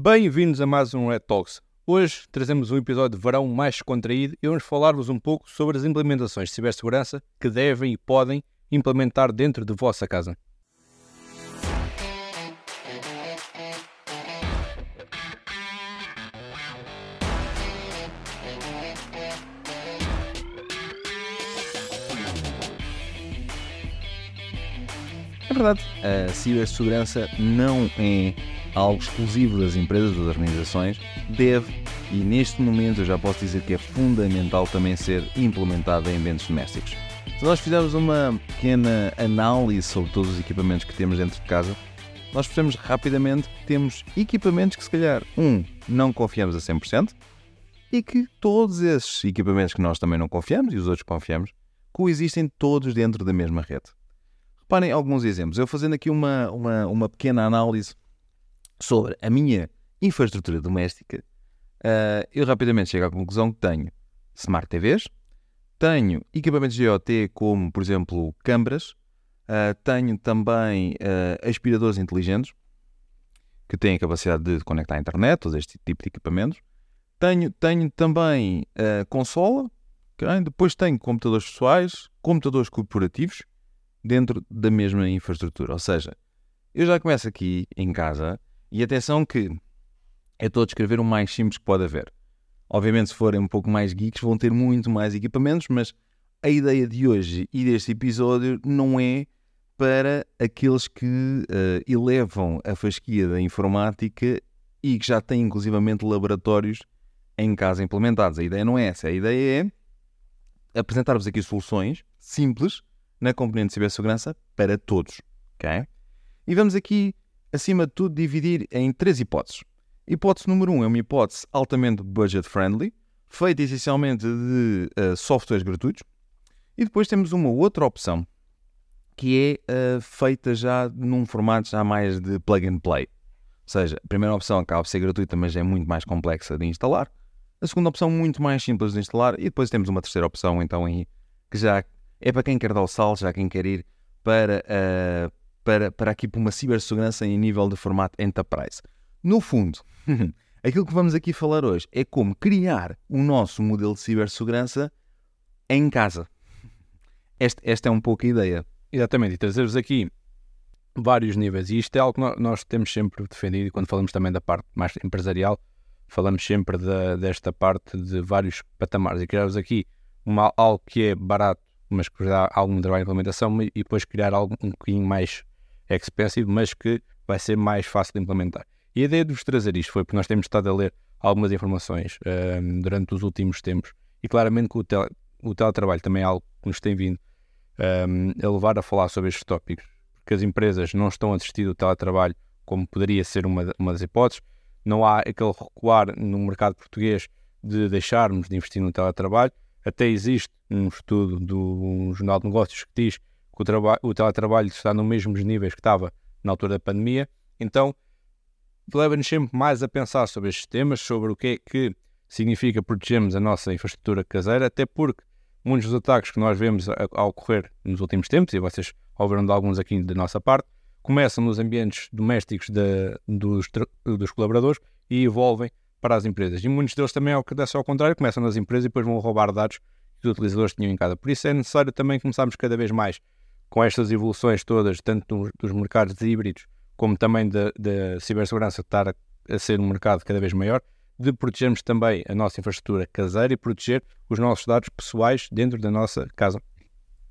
Bem-vindos a mais um Red Talks. Hoje trazemos um episódio de verão mais contraído e vamos falar-vos um pouco sobre as implementações de cibersegurança que devem e podem implementar dentro de vossa casa. É verdade, a cibersegurança não é algo exclusivo das empresas, das organizações, deve e neste momento eu já posso dizer que é fundamental também ser implementada em ambientes domésticos. Se nós fizermos uma pequena análise sobre todos os equipamentos que temos dentro de casa, nós percebemos rapidamente que temos equipamentos que se calhar, um, não confiamos a 100% e que todos esses equipamentos que nós também não confiamos e os outros confiamos, coexistem todos dentro da mesma rede. Reparem alguns exemplos. Eu fazendo aqui uma, uma, uma pequena análise sobre a minha infraestrutura doméstica, uh, eu rapidamente chego à conclusão que tenho Smart TVs, tenho equipamentos de IoT como, por exemplo, câmaras, uh, tenho também uh, aspiradores inteligentes que têm a capacidade de conectar à internet, todo este tipo de equipamentos. Tenho, tenho também uh, consola, okay? depois tenho computadores pessoais, computadores corporativos dentro da mesma infraestrutura. Ou seja, eu já começo aqui em casa e atenção que eu estou a descrever o mais simples que pode haver. Obviamente, se forem um pouco mais geeks, vão ter muito mais equipamentos, mas a ideia de hoje e deste episódio não é para aqueles que uh, elevam a fasquia da informática e que já têm inclusivamente laboratórios em casa implementados. A ideia não é essa. A ideia é apresentar-vos aqui soluções simples na componente de cibersegurança para todos. Okay? E vamos aqui, acima de tudo, dividir em três hipóteses. Hipótese número um é uma hipótese altamente budget-friendly, feita essencialmente de uh, softwares gratuitos. E depois temos uma outra opção, que é uh, feita já num formato já mais de plug and play. Ou seja, a primeira opção acaba por ser gratuita, mas é muito mais complexa de instalar. A segunda opção, muito mais simples de instalar. E depois temos uma terceira opção, então, aí, que já é para quem quer dar o salto, já quem quer ir para, uh, para, para aqui para uma cibersegurança em nível de formato enterprise. No fundo, aquilo que vamos aqui falar hoje é como criar o nosso modelo de cibersegurança em casa. Este, esta é um pouco a ideia. Exatamente, e trazer-vos aqui vários níveis. E isto é algo que nós temos sempre defendido, e quando falamos também da parte mais empresarial, falamos sempre de, desta parte de vários patamares. E criar-vos aqui uma, algo que é barato mas que dá algum trabalho de implementação e depois criar algo um bocadinho mais expensive, mas que vai ser mais fácil de implementar. E a ideia de vos trazer isto foi porque nós temos estado a ler algumas informações um, durante os últimos tempos e claramente que o, tele, o teletrabalho também é algo que nos tem vindo um, a levar a falar sobre estes tópicos, porque as empresas não estão a assistir do teletrabalho como poderia ser uma, uma das hipóteses, não há aquele recuar no mercado português de deixarmos de investir no teletrabalho, até existe um estudo do Jornal de Negócios que diz que o, o teletrabalho está nos mesmos níveis que estava na altura da pandemia. Então, leva-nos sempre mais a pensar sobre estes temas, sobre o que é que significa protegermos a nossa infraestrutura caseira, até porque muitos dos ataques que nós vemos a, a ocorrer nos últimos tempos, e vocês ouviram de alguns aqui da nossa parte, começam nos ambientes domésticos de, dos, dos colaboradores e evolvem para as empresas. E muitos deles também, ao que ao contrário, começam nas empresas e depois vão roubar dados que os utilizadores tinham em casa. Por isso é necessário também começarmos cada vez mais com estas evoluções todas, tanto dos mercados híbridos como também da cibersegurança estar a, ser um mercado cada vez maior, de protegermos também a nossa infraestrutura caseira e proteger os nossos dados pessoais dentro da nossa casa.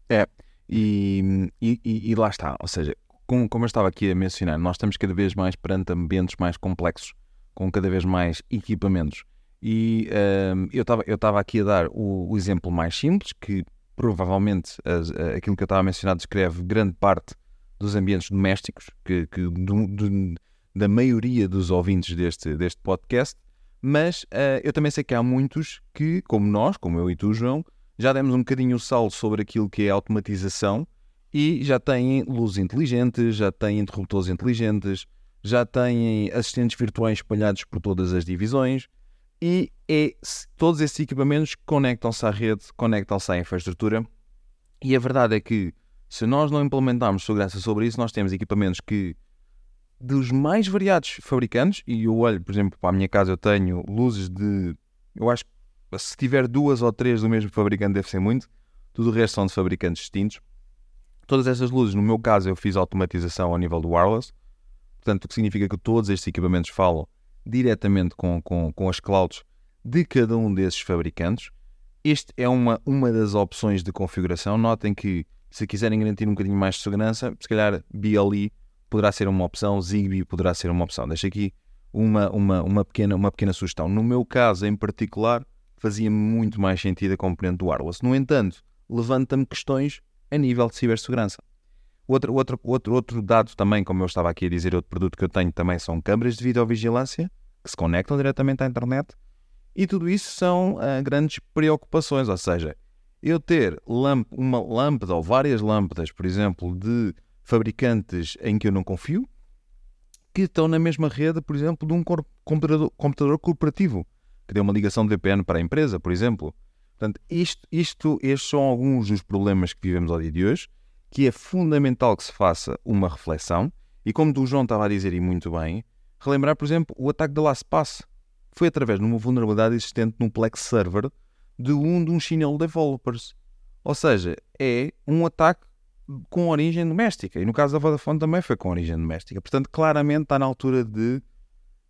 É, e, e, e lá está. Ou seja, como, como eu estava aqui a mencionar, nós estamos cada vez mais perante ambientes mais complexos, com cada vez mais equipamentos. E um, eu estava aqui a dar o, o, exemplo mais simples, que provavelmente as, aquilo que eu estava a mencionar descreve grande parte dos ambientes domésticos, que, que do, do, da maioria dos ouvintes deste, deste podcast, mas uh, eu também sei que há muitos que, como nós, como eu e tu, João, já demos um bocadinho o salto sobre aquilo que é automatização e já têm luzes inteligentes, já têm interruptores inteligentes, já têm assistentes virtuais espalhados por todas as divisões, e é, todos esses equipamentos conectam-se à rede, conectam-se à infraestrutura. E a verdade é que se nós não implementarmos segurança sobre isso, nós temos equipamentos que dos mais variados fabricantes, e eu olho, por exemplo, para a minha casa eu tenho luzes de. Eu acho que se tiver duas ou três do mesmo fabricante deve ser muito, tudo o resto são de fabricantes distintos. Todas essas luzes, no meu caso, eu fiz automatização ao nível do wireless, portanto, o que significa que todos estes equipamentos falam diretamente com, com, com as clouds de cada um desses fabricantes. Este é uma, uma das opções de configuração. Notem que se quiserem garantir um bocadinho mais de segurança, se calhar BLE poderá ser uma opção, Zigbee poderá ser uma opção. Deixo aqui uma, uma, uma, pequena, uma pequena sugestão. No meu caso em particular, fazia muito mais sentido a componente do wireless. No entanto, levanta-me questões a nível de cibersegurança. Outro, outro, outro, outro dado também, como eu estava aqui a dizer, outro produto que eu tenho também são câmaras de videovigilância que se conectam diretamente à internet e tudo isso são uh, grandes preocupações, ou seja, eu ter uma lâmpada ou várias lâmpadas, por exemplo, de fabricantes em que eu não confio, que estão na mesma rede, por exemplo, de um computador, computador corporativo, que tem uma ligação de VPN para a empresa, por exemplo. Portanto, isto, isto, estes são alguns dos problemas que vivemos ao dia de hoje, que é fundamental que se faça uma reflexão, e como o João estava a dizer e muito bem, relembrar, por exemplo, o ataque da LastPass. Foi através de uma vulnerabilidade existente no Plex Server de um de um Chinelo Developers. Ou seja, é um ataque com origem doméstica. E no caso da Vodafone também foi com origem doméstica. Portanto, claramente está na altura de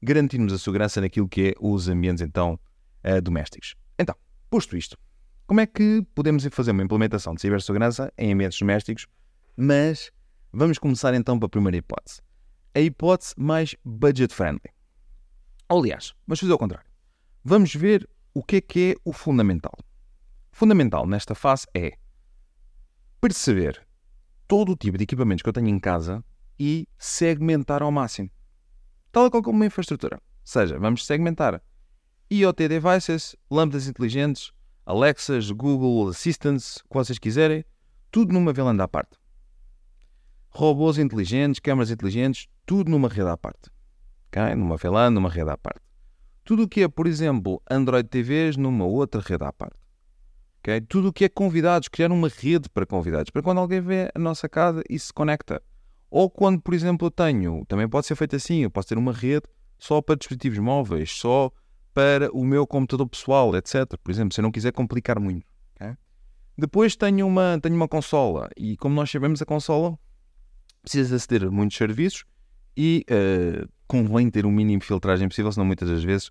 garantirmos a segurança naquilo que é os ambientes então uh, domésticos. Então, posto isto, como é que podemos fazer uma implementação de cibersegurança em ambientes domésticos? Mas vamos começar então para a primeira hipótese. A hipótese mais budget friendly. Aliás, vamos fazer o contrário. Vamos ver o que é que é o fundamental. Fundamental nesta fase é perceber todo o tipo de equipamentos que eu tenho em casa e segmentar ao máximo. Tal qual como uma infraestrutura. Ou seja, vamos segmentar IoT devices, lâmpadas inteligentes, Alexas, Google Assistants, o que vocês quiserem, tudo numa VLAN à parte. Robôs inteligentes, câmaras inteligentes, tudo numa rede à parte. Okay? Numa VLAN, numa rede à parte. Tudo o que é, por exemplo, Android TVs numa outra rede à parte. Okay? Tudo o que é convidados, criar uma rede para convidados, para quando alguém vê a nossa casa e se conecta. Ou quando, por exemplo, eu tenho, também pode ser feito assim, eu posso ter uma rede só para dispositivos móveis, só para o meu computador pessoal, etc. Por exemplo, se eu não quiser complicar muito. Okay? Depois tenho uma, tenho uma consola e, como nós sabemos, a consola precisa aceder a muitos serviços e uh, convém ter o mínimo de filtragem possível, senão muitas das vezes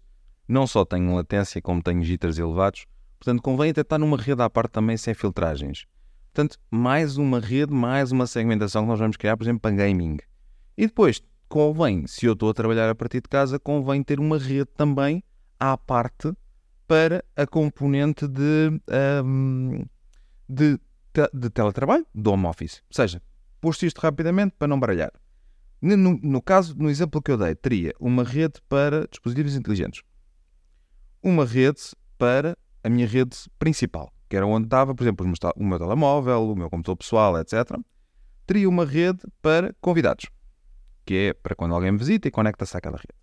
não só tenho latência, como tenho jitters elevados. Portanto, convém até estar numa rede à parte também sem filtragens. Portanto, mais uma rede, mais uma segmentação que nós vamos criar, por exemplo, para gaming. E depois, convém, se eu estou a trabalhar a partir de casa, convém ter uma rede também à parte para a componente de, um, de, de teletrabalho, do home office. Ou seja, posto isto rapidamente para não baralhar. No, no, caso, no exemplo que eu dei, teria uma rede para dispositivos inteligentes, uma rede para a minha rede principal, que era onde estava, por exemplo, o meu telemóvel, o meu computador pessoal, etc. Teria uma rede para convidados, que é para quando alguém me visita e conecta-se àquela rede.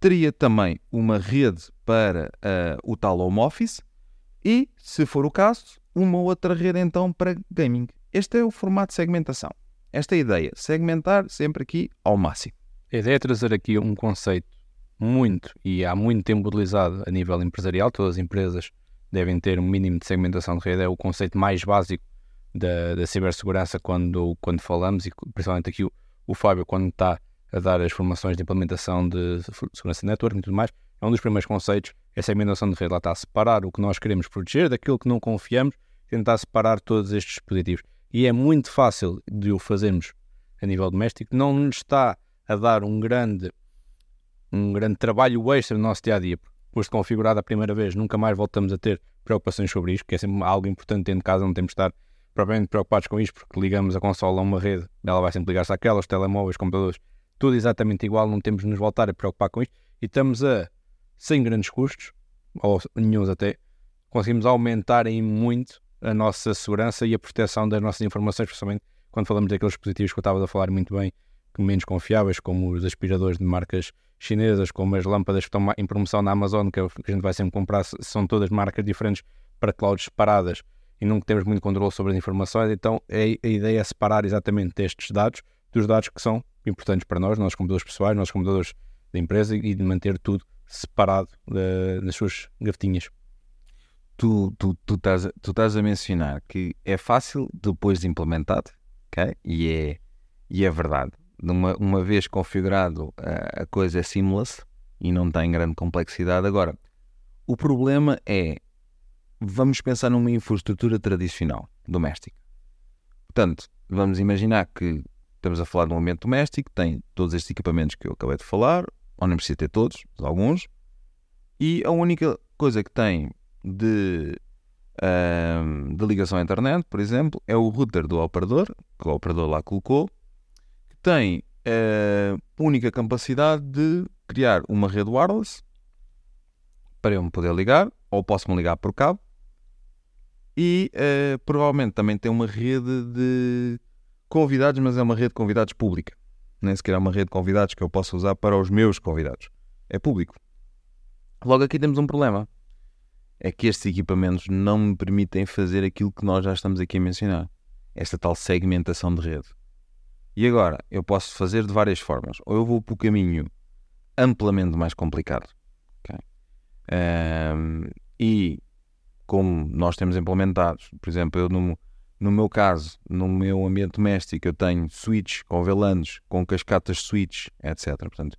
Teria também uma rede para uh, o tal home office e, se for o caso, uma outra rede então para gaming. Este é o formato de segmentação. Esta ideia, segmentar sempre aqui ao máximo. A ideia é trazer aqui um conceito muito e há muito tempo utilizado a nível empresarial, todas as empresas devem ter um mínimo de segmentação de rede, é o conceito mais básico da, da cibersegurança quando, quando falamos e principalmente aqui o, o Fábio quando está a dar as formações de implementação de segurança de network e tudo mais, é um dos primeiros conceitos, é a segmentação de rede, lá está a separar o que nós queremos proteger daquilo que não confiamos, tentar separar todos estes dispositivos e é muito fácil de o fazermos a nível doméstico, não nos está a dar um grande, um grande trabalho extra no nosso dia a dia. De configurado a primeira vez, nunca mais voltamos a ter preocupações sobre isto, que é sempre algo importante dentro de casa, não temos de estar propriamente preocupados com isto, porque ligamos a consola a uma rede, ela vai sempre ligar-se àquela, os telemóveis, computadores, tudo exatamente igual, não temos de nos voltar a preocupar com isto e estamos a, sem grandes custos, ou nenhum até, conseguimos aumentar em muito a nossa segurança e a proteção das nossas informações, principalmente quando falamos daqueles dispositivos que eu estava a falar muito bem, menos confiáveis, como os aspiradores de marcas chinesas, como as lâmpadas que estão em promoção na Amazon, que a gente vai sempre comprar, são todas marcas diferentes para clouds separadas e nunca temos muito controle sobre as informações, então a, a ideia é separar exatamente estes dados dos dados que são importantes para nós, nossos computadores pessoais, nossos computadores da empresa e de manter tudo separado de, nas suas gavetinhas. Tu, tu, tu, estás, tu estás a mencionar que é fácil depois de implementado, ok? E é, e é verdade. Uma, uma vez configurado, a, a coisa é seamless e não tem grande complexidade. Agora, o problema é, vamos pensar numa infraestrutura tradicional, doméstica. Portanto, vamos imaginar que estamos a falar de um ambiente doméstico, tem todos estes equipamentos que eu acabei de falar, ou não precisa ter todos, mas alguns, e a única coisa que tem de, uh, de ligação à internet, por exemplo, é o router do operador, que o operador lá colocou, que tem a única capacidade de criar uma rede wireless para eu me poder ligar, ou posso-me ligar por cabo, e uh, provavelmente também tem uma rede de convidados, mas é uma rede de convidados pública. Nem sequer é uma rede de convidados que eu possa usar para os meus convidados. É público. Logo aqui temos um problema. É que estes equipamentos não me permitem fazer aquilo que nós já estamos aqui a mencionar. Esta tal segmentação de rede. E agora, eu posso fazer de várias formas. Ou eu vou para o caminho amplamente mais complicado. Okay? Um, e como nós temos implementados. Por exemplo, eu no, no meu caso, no meu ambiente doméstico, eu tenho switch com VLANs, com cascatas switch, etc. Portanto,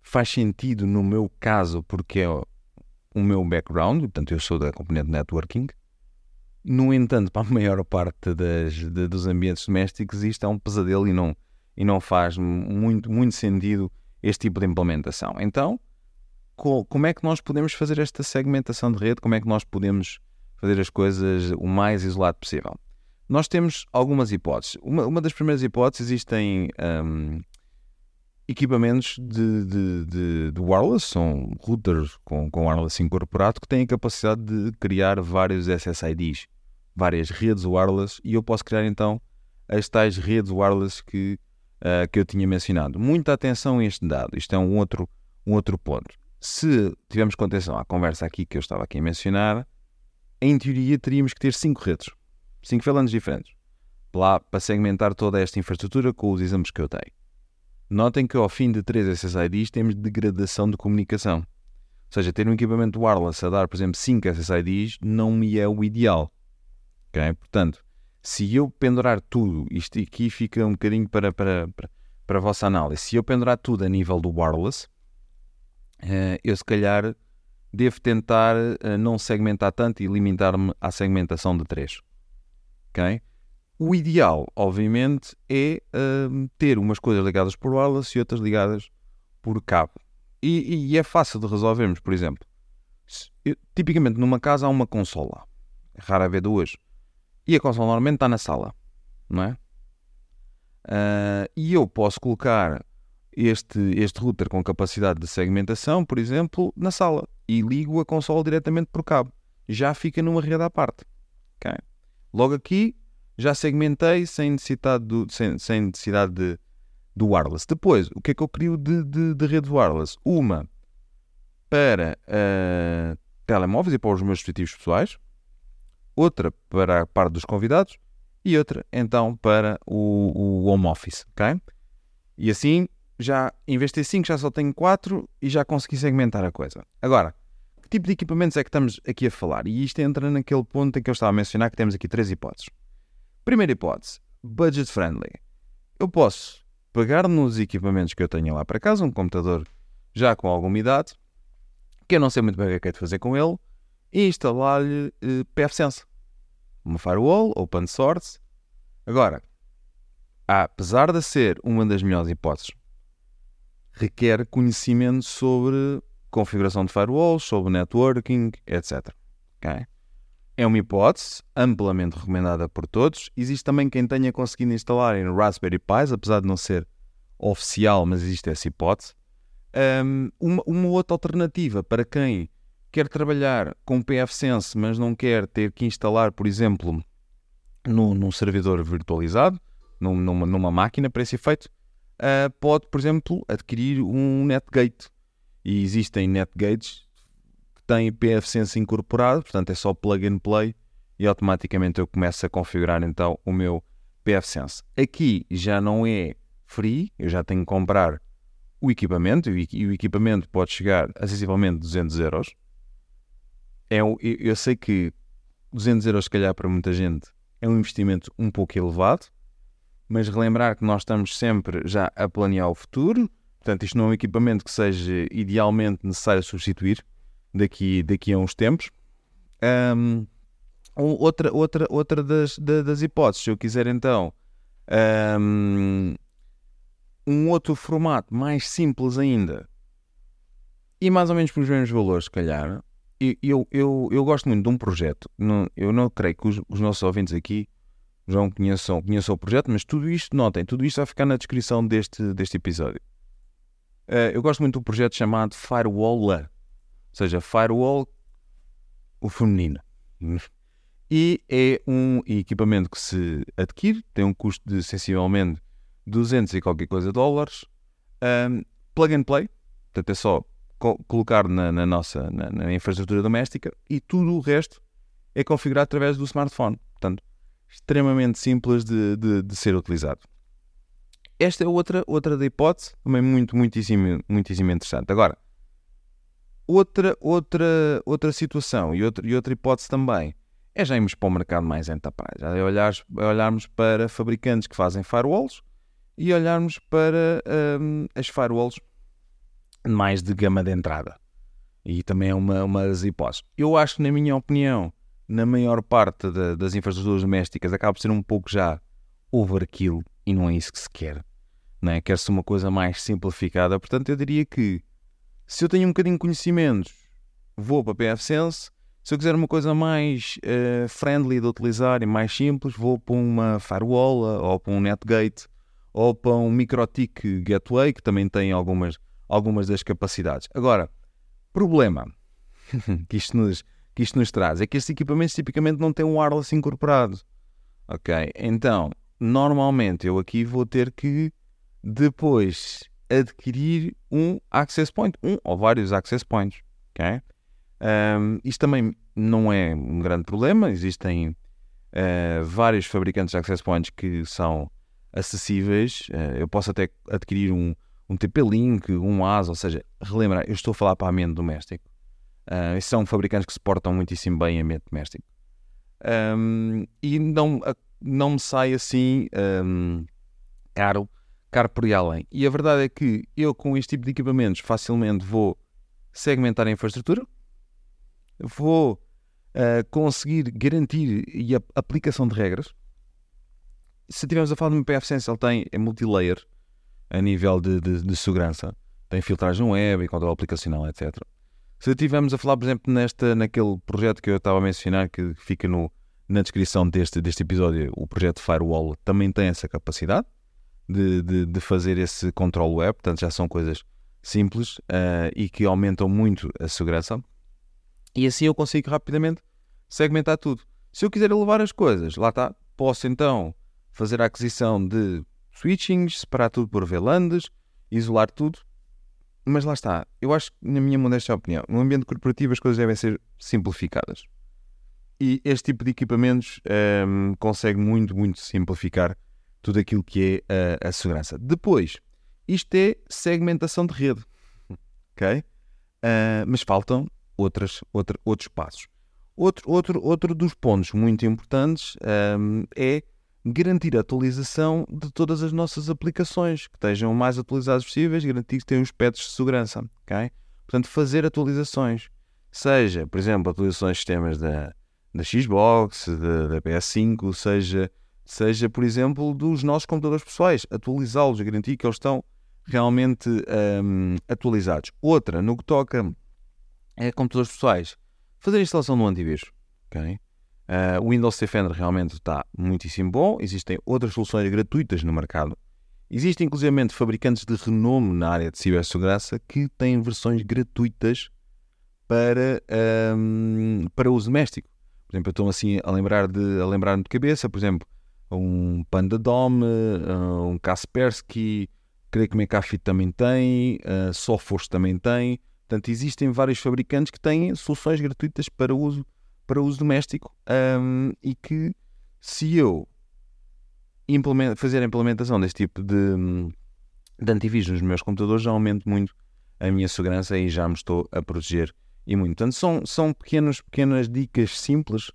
faz sentido no meu caso porque é o meu background, portanto, eu sou da componente networking. No entanto, para a maior parte das, de, dos ambientes domésticos, isto é um pesadelo e não, e não faz muito, muito sentido este tipo de implementação. Então, como é que nós podemos fazer esta segmentação de rede? Como é que nós podemos fazer as coisas o mais isolado possível? Nós temos algumas hipóteses. Uma, uma das primeiras hipóteses existem um, equipamentos de, de, de, de, wireless, são routers com, com wireless incorporado, que têm a capacidade de criar vários SSIDs, várias redes wireless, e eu posso criar então as tais redes wireless que, uh, que eu tinha mencionado. Muita atenção a este dado, isto é um outro, um outro ponto se tivermos contenção à conversa aqui que eu estava aqui a mencionar, em teoria teríamos que ter cinco redes, cinco VLANs diferentes, lá para segmentar toda esta infraestrutura com os exemplos que eu dei. Notem que ao fim de três SSIDs temos degradação de comunicação. Ou seja, ter um equipamento wireless a dar, por exemplo, 5 SSIDs não me é o ideal. Okay? Portanto, se eu pendurar tudo, isto aqui fica um bocadinho para, para, para, para a vossa análise, se eu pendurar tudo a nível do wireless, uh, eu se calhar devo tentar uh, não segmentar tanto e limitar-me à segmentação de três. Okay? O ideal, obviamente, é uh, ter umas coisas ligadas por wireless e outras ligadas por cabo. E, e é fácil de resolvermos, por exemplo. Eu, tipicamente numa casa há uma consola. É raro haver duas. E a consola normalmente está na sala, não é? Uh, e eu posso colocar este, este router com capacidade de segmentação, por exemplo, na sala e ligo a consola diretamente por cabo. Já fica numa rede à parte. Okay? Logo aqui já segmentei sem necessidade, do, sem, sem necessidade de, do wireless. Depois, o que é que eu crio de, de, de rede wireless? Uma para uh, telemóveis e para os meus dispositivos pessoais, outra para a parte dos convidados e outra então para o, o home office. Okay? E assim já ter 5 já só tenho 4 e já consegui segmentar a coisa. Agora, que tipo de equipamentos é que estamos aqui a falar? E isto entra naquele ponto em que eu estava a mencionar que temos aqui três hipóteses. Primeira hipótese, budget friendly. Eu posso pegar nos equipamentos que eu tenho lá para casa, um computador já com alguma idade, que eu não sei muito bem o que é, é de fazer com ele, e instalar-lhe eh, PFSense. Uma firewall, open source. Agora, apesar de ser uma das melhores hipóteses requer conhecimento sobre configuração de firewalls, sobre networking, etc. Okay? É uma hipótese amplamente recomendada por todos. Existe também quem tenha conseguido instalar em Raspberry Pis, apesar de não ser oficial, mas existe essa hipótese. Um, uma, uma, outra alternativa para quem quer trabalhar com pfSense, mas não quer ter que instalar, por exemplo, no, num servidor virtualizado, num, numa, numa máquina para esse efeito, uh, pode, por exemplo, adquirir um NetGate. E existem NetGates têm pfSense incorporado, portanto é só plug and play e automaticamente eu começo a configurar então o meu pfSense. Aqui já não é free, eu já tenho que comprar o equipamento, e o equipamento pode chegar a sensivelmente 200 euros. É, eu, eu sei que 200 euros, se calhar, para muita gente é um investimento um pouco elevado, mas relembrar que nós estamos sempre já a planear o futuro, portanto, isto não é um equipamento que seja idealmente necessário substituir daqui, daqui a uns tempos. Um, outra outra, outra das, das hipóteses, se eu quiser então um, um outro formato mais simples ainda e mais ou menos pelos mesmos valores, se calhar, eu, eu, eu gosto muito de um projeto. Eu não creio que os, os nossos ouvintes aqui já conheçam, conheçam o projeto, mas tudo isto, notem, tudo isto vai ficar na descrição deste, deste episódio. Uh, eu gosto muito do projeto chamado Firewall, ou seja, Firewall, o feminino. E é um equipamento que se adquire, tem um custo de sensivelmente 200 e qualquer coisa dólares, um, plug and play, portanto é só co colocar na, na nossa na, na, infraestrutura doméstica e tudo o resto é configurado através do smartphone. Portanto, extremamente simples de, de, de ser utilizado. Esta é outra, outra da hipótese, também muito, muitíssimo, muitíssimo interessante. Agora, outra, outra, outra situação e outra, e outra hipótese também é já irmos para o mercado mais enterprise, é, olhar, é olharmos para fabricantes que fazem firewalls e olharmos para um, as firewalls mais de gama de entrada. E também é uma, uma das hipóteses. Eu acho que, na minha opinião, na maior parte de, das infraestruturas domésticas acaba por ser um pouco já overkill e não é isso que se quer. Não é? Quer-se uma coisa mais simplificada. Portanto, eu diria que se eu tenho um bocadinho de conhecimentos, vou para PFSense. Se eu quiser uma coisa mais uh, friendly de utilizar e mais simples, vou para uma firewall ou para um NetGate ou para um MikroTik Gateway, que também tem algumas algumas das capacidades. Agora, problema que isto nos, que isto nos traz é que estes equipamentos tipicamente não têm um wireless incorporado. Ok? Então, normalmente eu aqui vou ter que depois adquirir um access point, um ou vários access points. Ok? Um, isto também não é um grande problema, existem uh, vários fabricantes de access points que são acessíveis. Uh, eu posso até adquirir um, um TP-Link, um AS, ou seja, relembrar, eu estou a falar para ambiente doméstico. Uh, são fabricantes que se portam muitíssimo bem em ambiente doméstico. Um, e não, não me sai assim um, caro, caro por além. E a verdade é que eu, com este tipo de equipamentos, facilmente vou segmentar a infraestrutura, vou uh, conseguir garantir a aplicação de regras. Se estivermos a falar de um PFSense, ele tem é multilayer, a nível de, de, de segurança. Tem filtragem web e controle aplicacional, etc. Se estivermos a falar, por exemplo, nesta, naquele projeto que eu estava a mencionar, que fica no, na descrição deste, deste episódio, o projeto Firewall também tem essa capacidade de, de, de fazer esse controle web, portanto já são coisas simples uh, e que aumentam muito a segurança. E assim eu consigo rapidamente segmentar tudo. Se eu quiser elevar as coisas, lá está, posso então fazer a aquisição de switchings, separar tudo por VLANs, isolar tudo. Mas lá está, eu acho que, na minha modesta opinião, no ambiente corporativo as coisas devem ser simplificadas. E este tipo de equipamentos um, consegue muito, muito simplificar tudo aquilo que é a, a segurança. Depois, isto é segmentação de rede. ok? Uh, mas faltam outras, outra, outros passos. Outro, outro, outro dos pontos muito importantes um, é garantir a atualização de todas as nossas aplicações, que estejam o mais atualizadas possíveis, garantir que tenham os patches de segurança. Okay? Portanto, fazer atualizações. Seja, por exemplo, atualizações de sistemas da, da Xbox, da, da PS5, seja, seja, por exemplo, dos nossos computadores pessoais. Atualizá-los, garantir que eles estão realmente um, atualizados. Outra, no que toca a computadores pessoais, fazer a instalação do antivírus. Okay? Uh, o Windows Defender realmente está muitíssimo bom. Existem outras soluções gratuitas no mercado. Existem, inclusive, fabricantes de renome na área de cibersegurança que têm versões gratuitas para, um, para uso doméstico. Por exemplo, eu estou assim a lembrar de, a lembrar de cabeça, por exemplo, um Panda Dom, uh, um Kaspersky, creio que McAfee também tem, uh, Sophos também tem. Portanto, existem vários fabricantes que têm soluções gratuitas para uso para uso doméstico um, e que se eu implement, fazer a implementação deste tipo de, de antivírus nos meus computadores, já aumento muito a minha segurança e já me estou a proteger e muito. Portanto, são, são pequenas, pequenas dicas simples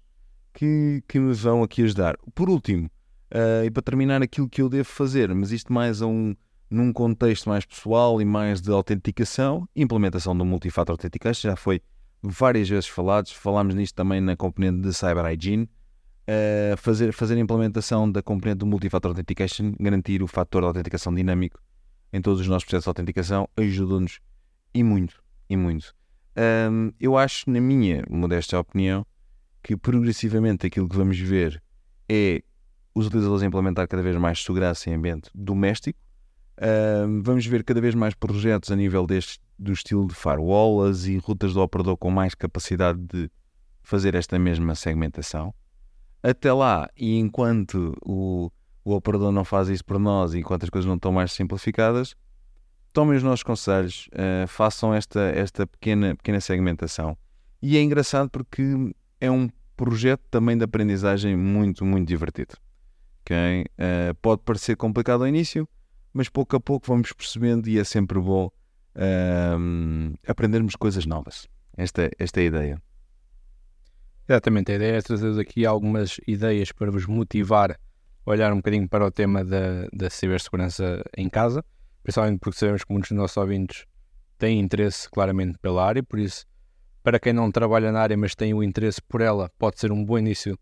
que, que me vão aqui ajudar. Por último, uh, e para terminar, aquilo que eu devo fazer, mas isto mais a um, num contexto mais pessoal e mais de autenticação, implementação do Multifactor Authentication, já foi várias vezes falado, falámos nisto também na componente de Cyber Hygiene, uh, fazer, fazer a implementação da componente do Multifactor Authentication, garantir o fator de autenticação dinâmico em todos os nossos processos de autenticação, ajuda-nos e muito, e muito. Um, eu acho, na minha modesta opinião, que progressivamente aquilo que vamos ver é os utilizadores implementar cada vez mais segurança em ambiente doméstico. Um, vamos ver cada vez mais projetos a nível deste, do estilo de firewalls e rutas do operador com mais capacidade de fazer esta mesma segmentação. Até lá, e enquanto o, o operador não faz isso por nós, enquanto as coisas não estão mais simplificadas, tomem os nossos conselhos, uh, façam esta, esta pequena, pequena segmentação. E é engraçado porque é um projeto também de aprendizagem muito, muito divertido. Okay? Uh, pode parecer complicado ao início, mas pouco a pouco vamos percebendo e é sempre bom uh, aprendermos coisas novas. Esta, esta é a ideia. Exatamente, a ideia é trazer aqui algumas ideias para vos motivar a olhar um bocadinho para o tema da, da cibersegurança em casa, principalmente porque sabemos que muitos dos nossos ouvintes têm interesse claramente pela área, por isso para quem não trabalha na área, mas tem o interesse por ela, pode ser um bom início,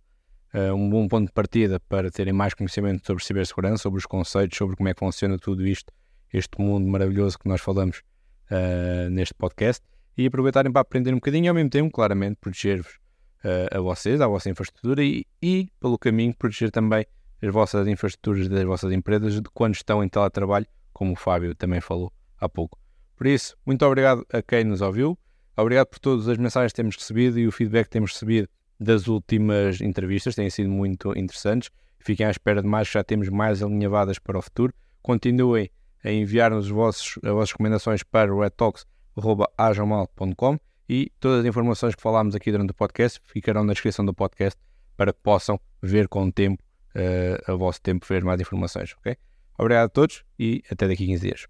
uh, um bom ponto de partida para terem mais conhecimento sobre cibersegurança, sobre os conceitos, sobre como é que funciona tudo isto, este mundo maravilhoso que nós falamos uh, neste podcast, e aproveitarem para aprender um bocadinho e ao mesmo tempo, claramente, proteger-vos uh, a vocês, a vossa infraestrutura e, e, pelo caminho, proteger também as vossas infraestruturas das vossas empresas de quando estão em teletrabalho, como o Fábio também falou há pouco. Por isso, muito obrigado a quem nos ouviu. Obrigado por todas as mensagens que temos recebido e o feedback que temos recebido das últimas entrevistas, têm sido muito interessantes. Fiquem à espera de mais, já temos mais alinhavadas para o futuro. Continuem a enviar-nos as vossas recomendações para redtalks.ajamal.com e todas as informações que falámos aqui durante o podcast ficarão na descrição do podcast para que possam ver com o tempo, uh, a vosso tempo, ver mais informações, ok? Obrigado a todos e até daqui a 15 dias.